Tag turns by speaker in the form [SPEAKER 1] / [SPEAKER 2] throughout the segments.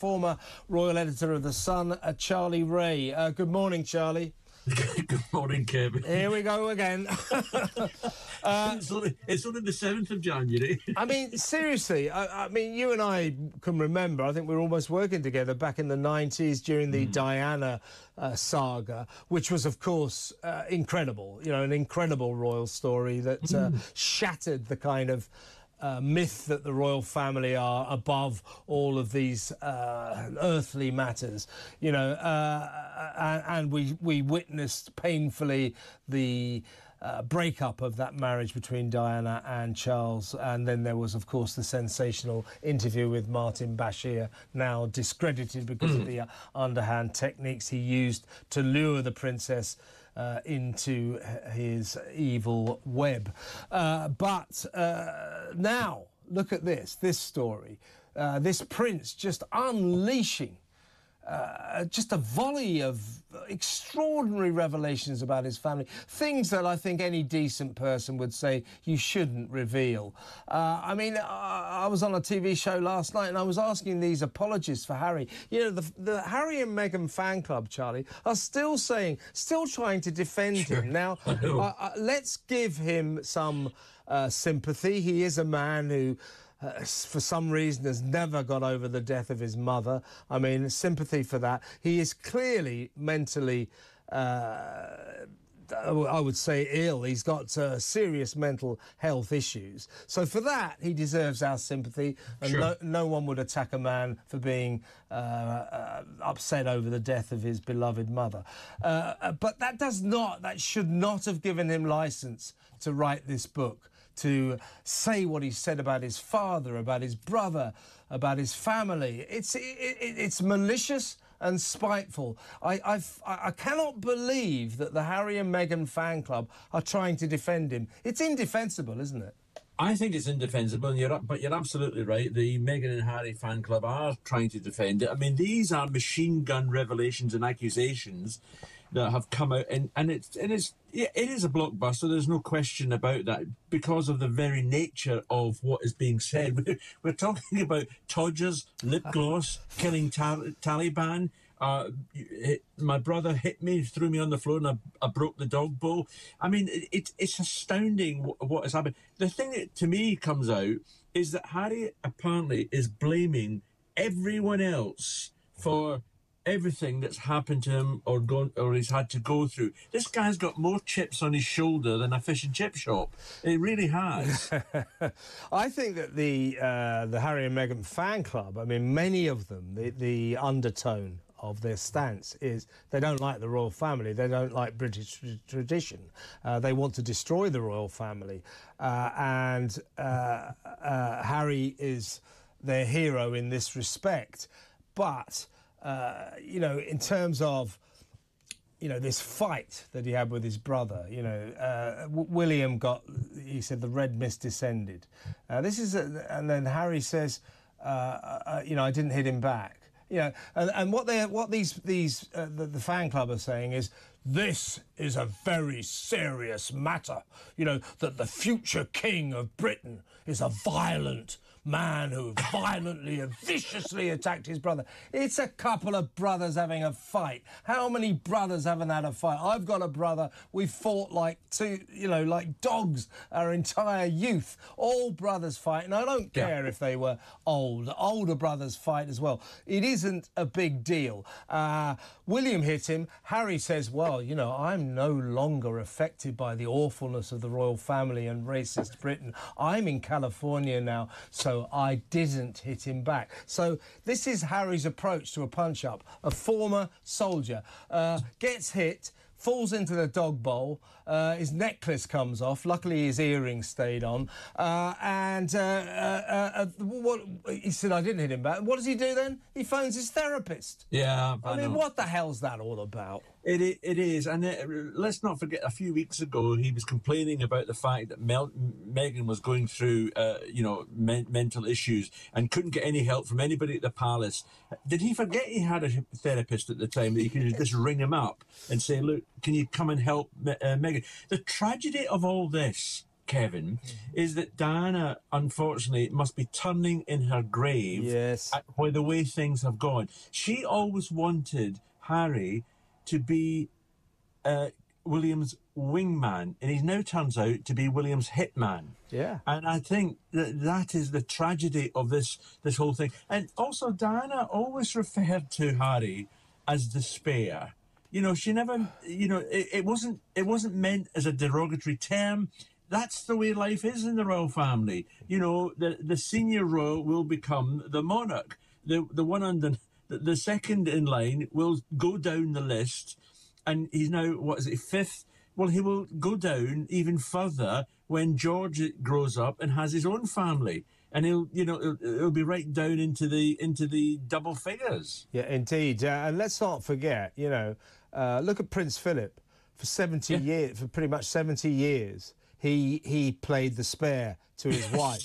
[SPEAKER 1] former royal editor of The Sun, uh, Charlie Rae. Uh, good morning, Charlie.
[SPEAKER 2] Good morning, Kevin.
[SPEAKER 1] Here we go again.
[SPEAKER 2] uh, it's, only, it's, only, the 7th of January.
[SPEAKER 1] I mean, seriously, I, I, mean, you and I can remember, I think we were almost working together back in the 90s during the mm. Diana uh, saga, which was, of course, uh, incredible. You know, an incredible royal story that uh, mm. shattered the kind of uh, myth that the royal family are above all of these uh, earthly matters, you know, uh, and, and, we we witnessed painfully the. Uh, breakup of that marriage between Diana and Charles, and then there was, of course, the sensational interview with Martin Bashir, now discredited because of the uh, underhand techniques he used to lure the princess uh, into his evil web. Uh, but uh, now, look at this this story. Uh, this prince just unleashing uh, just a volley of extraordinary revelations about his family, things that I think any decent person would say you shouldn't reveal. Uh, I mean, I, I, was on a TV show last night and I was asking these apologists for Harry. You know, the, the Harry and Meghan fan club, Charlie, are still saying, still trying to defend sure. him. Now, uh, let's give him some uh, sympathy. He is a man who uh, for some reason has never got over the death of his mother. I mean, sympathy for that. He is clearly mentally. Uh, I would say ill. He's got uh, serious mental health issues. So for that, he deserves our sympathy. And sure. no, no, one would attack a man for being uh, uh, upset over the death of his beloved mother. Uh, uh, but that does not, that should not have given him license to write this book to say what he said about his father, about his brother, about his family. It's it, it, it's malicious and spiteful. I I've, I cannot believe that the Harry and Meghan fan club are trying to defend him. It's indefensible, isn't it?
[SPEAKER 2] I think it's indefensible, you're, but you're absolutely right. The Meghan and Harry fan club are trying to defend it. I mean, these are machine gun revelations and accusations that have come out, and, and it's and it's it is a blockbuster. There's no question about that because of the very nature of what is being said. We're, we're talking about Todgers, lip gloss, killing Taliban. Uh, it, my brother hit me, threw me on the floor, and I, I broke the dog bowl. I mean, it, it's astounding what, what has happened. The thing that to me comes out is that Harry apparently is blaming everyone else for everything that's happened to him or gone or he's had to go through. This guy's got more chips on his shoulder than a fish and chip shop. It really has.
[SPEAKER 1] I think that the uh, the Harry and Meghan fan club. I mean, many of them, the, the undertone of their stance is they don't like the royal family, they don't like British tradition, uh, they want to destroy the royal family, uh, and uh, uh Harry is their hero in this respect. But uh, you know, in terms of you know this fight that he had with his brother. You know, uh, William got. He said the red mist descended. Uh, this is, a, and then Harry says, uh, uh you know, I didn't hit him back. You know, and, and what they, what these these uh, the, the fan club are saying is this is a very serious matter. You know that the future king of Britain is a violent man who violently and viciously attacked his brother. It's a couple of brothers having a fight. How many brothers haven't had a fight? I've got a brother. We fought like two, you know, like dogs our entire youth. All brothers fight, and I don't care yeah. if they were old. Older brothers fight as well. It isn't a big deal. Uh, William hit him. Harry says, "Well, you know, I'm no longer affected by the awfulness of the royal family and racist Britain. I'm in California now, so." So I didn't hit him back. So this is Harry's approach to a punch up. A former soldier uh, gets hit falls into the dog bowl. Uh, his necklace comes off. Luckily, his earrings stayed on. Uh, and uh, uh, uh, what he said, I didn't hit him back. What does he do then? He phones his therapist.
[SPEAKER 2] Yeah,
[SPEAKER 1] I, I mean, what the hell's that all about?
[SPEAKER 2] It it is, and it, let's not forget. A few weeks ago, he was complaining about the fact that Mel- Meghan was going through, uh, you know, men- mental issues and couldn't get any help from anybody at the palace. Did he forget he had a therapist at the time that he could just ring him up and say, "Look, can you come and help uh, Meghan?" The tragedy of all this Kevin, is that Diana, unfortunately, must be turning in her grave
[SPEAKER 1] Yes.
[SPEAKER 2] at where the way things have gone. She always wanted Harry to be uh, William's wingman, and he now turns out to be William's hitman.
[SPEAKER 1] Yeah.
[SPEAKER 2] And I think that that is the tragedy of this this whole thing. And also, Diana always referred to Harry as despair. You know, she never. You know, it, it wasn't it wasn't meant as a derogatory term. That's the way life is in the royal family. You know, the the senior royal will become the monarch. The the one under the, the second in line will go down the list, and he's now what is it fifth? Well, he will go down even further when George grows up and has his own family, and he'll, you know, it'll, it'll be right down into the into the double figures.
[SPEAKER 1] Yeah, indeed. Uh, and let's not forget, you know, uh, look at Prince Philip. For 70 years, for pretty much 70 years, he he played the spare to his wife.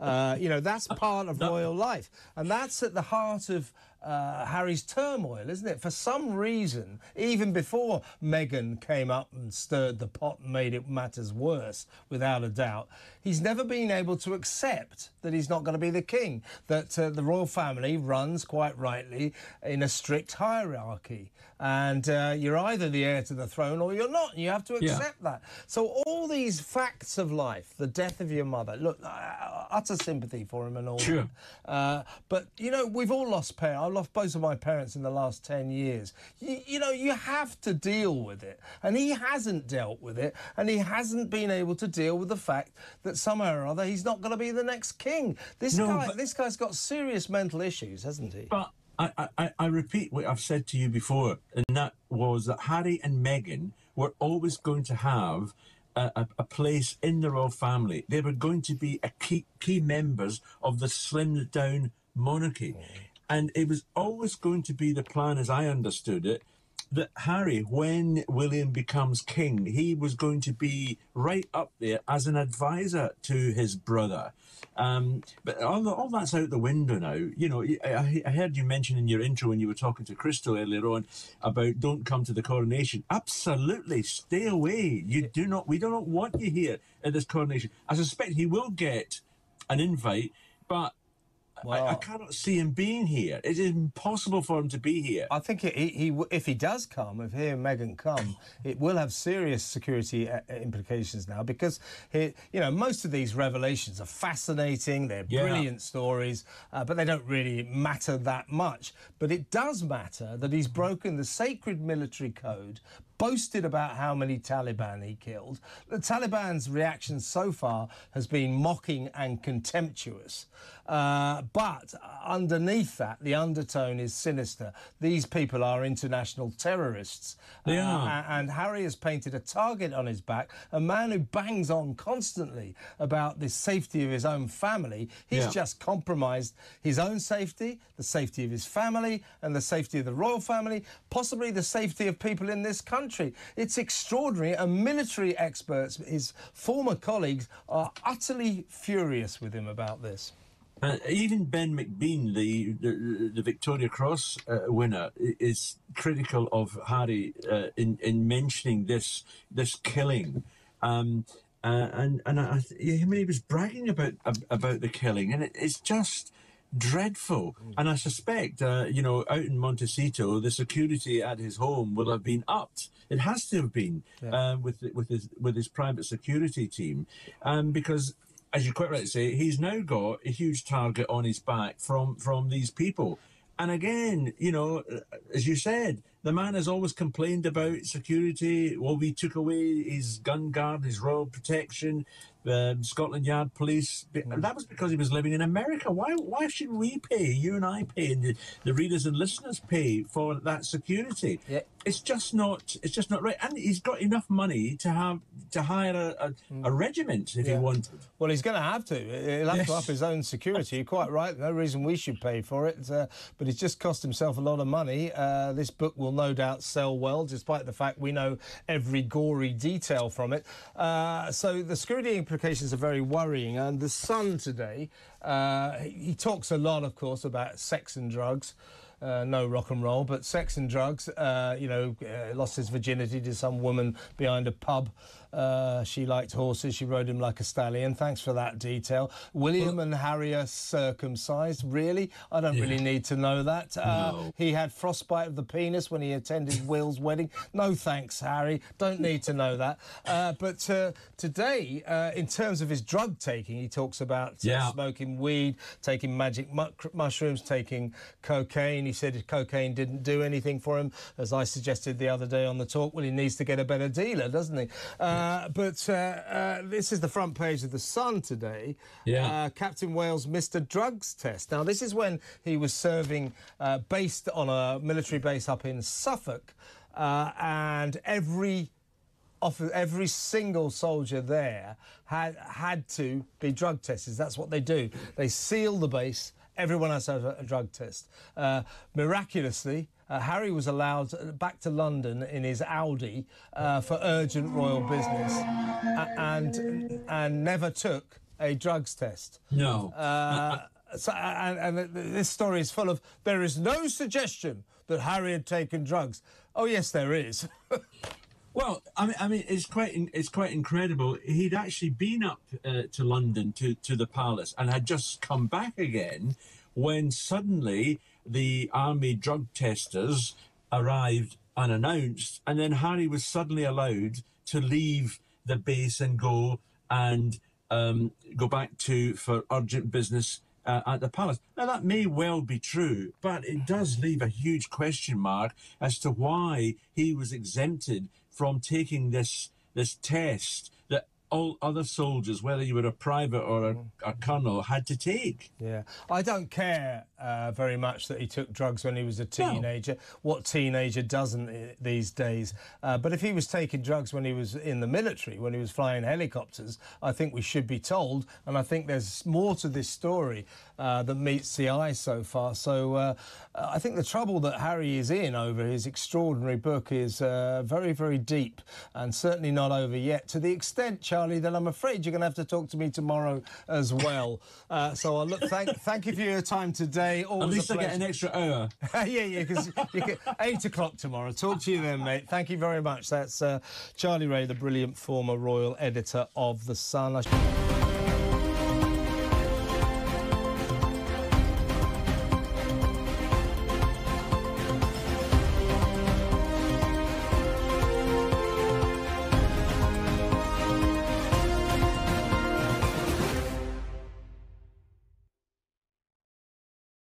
[SPEAKER 1] Uh, you know, that's part of royal life. And that's at the heart of uh, Harry's turmoil, isn't it? For some reason, even before Meghan came up and stirred the pot and made it matters worse, without a doubt, he's never been able to accept that he's not going to be the king, that uh, the royal family runs, quite rightly, in a strict hierarchy. And uh, you're either the heir to the throne or you're not. And you have to
[SPEAKER 2] Yeah.
[SPEAKER 1] accept that. So all these facts of life, the death of your mother, look, uh, utter sympathy for him and all
[SPEAKER 2] Sure.
[SPEAKER 1] that. Uh, but, you know, we've all lost parents. I've lost both of my parents in the last 10 years. You, you know, you have to deal with it. And he hasn't dealt with it. And he hasn't been able to deal with the fact that somehow or other he's not going to be the next king. This,
[SPEAKER 2] No,
[SPEAKER 1] guy,
[SPEAKER 2] but-
[SPEAKER 1] this guy's got serious mental issues, hasn't he?
[SPEAKER 2] But I, I- I, repeat what I've said to you before, and that was that Harry and Meghan were always going to have a, a, a place in the royal family. They were going to be a key, key members of the slimmed down monarchy. Mm. And it was always going to be the plan, as I understood it, that Harry, when William becomes king, he was going to be right up there as an advisor to his brother. Um, but all, all that's out the window now. You know, I, I heard you mention in your intro when you were talking to Crystal earlier on about don't come to the coronation. Absolutely, stay away. You do not. We do not want you here at this coronation. I suspect he will get an invite, but. I, I cannot see him being here. It is impossible for him to be here.
[SPEAKER 1] I think he, he, he, if he does come, if he and Meghan come, it will have serious security uh, implications now because, he, you know, most of these revelations are fascinating, they're
[SPEAKER 2] Yeah.
[SPEAKER 1] brilliant stories, uh, but they don't really matter that much. But it does matter that he's broken the sacred military code, boasted about how many Taliban he killed. The Taliban's reaction so far has been mocking and contemptuous. Uh, but underneath that, the undertone is sinister. These people are international terrorists.
[SPEAKER 2] They
[SPEAKER 1] Uh,
[SPEAKER 2] are.
[SPEAKER 1] and Harry has painted a target on his back, a man who bangs on constantly about the safety of his own family. He's
[SPEAKER 2] Yeah.
[SPEAKER 1] just compromised his own safety, the safety of his family, and the safety of the royal family, possibly the safety of people in this country. It's extraordinary, and military experts, his former colleagues, are utterly furious with him about this.
[SPEAKER 2] Uh, even Ben McBean, the the, the Victoria Cross uh, winner, is critical of Harry uh, in in mentioning this this killing, um, uh, and and I, I- mean, he was bragging about about the killing, and it, it's just dreadful. And I suspect, uh, you know, out in Montecito, the security at his home will have been upped. It has to have been um, with with his with his private security team, um, because as you quite rightly say, he's now got a huge target on his back from from these people. And again, you know, as you said, the man has always complained about security. Well, we took away his gun guard, his royal protection, the Scotland Yard police. And hmm. that was because he was living in America. Why why should we pay, you and I pay, and the, the readers and listeners pay for that security?
[SPEAKER 1] Yeah.
[SPEAKER 2] It's just not it's just not right. And he's got enough money to have to hire a, a, a regiment if he wanted.
[SPEAKER 1] Well, he's going to have to. He'll have to
[SPEAKER 2] Yes.
[SPEAKER 1] up his own security. You're quite right. No reason we should pay for it. Uh, but he's just cost himself a lot of money. Uh, this book will no doubt sell well, despite the fact we know every gory detail from it. Uh, so the security implications are very worrying. And the Sun today, uh, he talks a lot, of course, about sex and drugs. Uh, no rock and roll, but sex and drugs. Uh, you know, uh, lost his virginity to some woman behind a pub. Uh, she liked horses. She rode him like a stallion. Thanks for that detail. William and Harry are circumcised. Really? I don't really need to know that. Uh,
[SPEAKER 2] No.
[SPEAKER 1] He had frostbite of the penis when he attended Will's wedding. No thanks, Harry. Don't need to know that. Uh, but uh, today, uh, in terms of his drug taking, he talks about
[SPEAKER 2] Yeah.
[SPEAKER 1] smoking weed, taking magic mu- mushrooms, taking cocaine. He said cocaine didn't do anything for him, as I suggested the other day on the talk. Well, he needs to get a better dealer, doesn't he? Uh, but uh, uh, this is the front page of the Sun today.
[SPEAKER 2] Yeah.
[SPEAKER 1] Uh, Captain Wales missed a drugs test. Now, this is when he was serving uh, based on a military base up in Suffolk, uh, and every off every single soldier there had had to be drug tested. That's what they do. They seal the base. Everyone else has to have a, drug test. Uh, miraculously, uh, Harry was allowed back to London in his Audi uh, for urgent royal business, and and never took a drugs test.
[SPEAKER 2] No.
[SPEAKER 1] Uh, so, and, and this story is full of there is no suggestion that Harry had taken drugs. Oh yes, there is.
[SPEAKER 2] Well, I mean, I mean, it's quite it's quite incredible. He'd actually been up uh, to London to to the palace and had just come back again when suddenly the army drug testers arrived unannounced, and then Harry was suddenly allowed to leave the base and go and um, go back to for urgent business uh, at the palace. Now, that may well be true, but it does leave a huge question mark as to why he was exempted from taking this this test that all other soldiers, whether you were a private or a, a colonel, had to take.
[SPEAKER 1] Yeah, I don't care uh, very much that he took drugs when he was a teenager. What teenager doesn't these days? Uh, but if he was taking drugs when he was in the military, when he was flying helicopters, I think we should be told. And I think there's more to this story uh, than meets the eye so far. So uh, I think the trouble that Harry is in over his extraordinary book is uh, very, very deep and certainly not over yet. To the extent, Charlie, then I'm afraid you're going to have to talk to me tomorrow as well. Uh, so I'll look. Thank, thank you for your time today. Always
[SPEAKER 2] At least I get an extra hour.
[SPEAKER 1] yeah, yeah, because eight o'clock tomorrow. Talk to you then, mate. Thank you very much. That's uh, Charlie Rae, the brilliant former royal editor of the Sun. I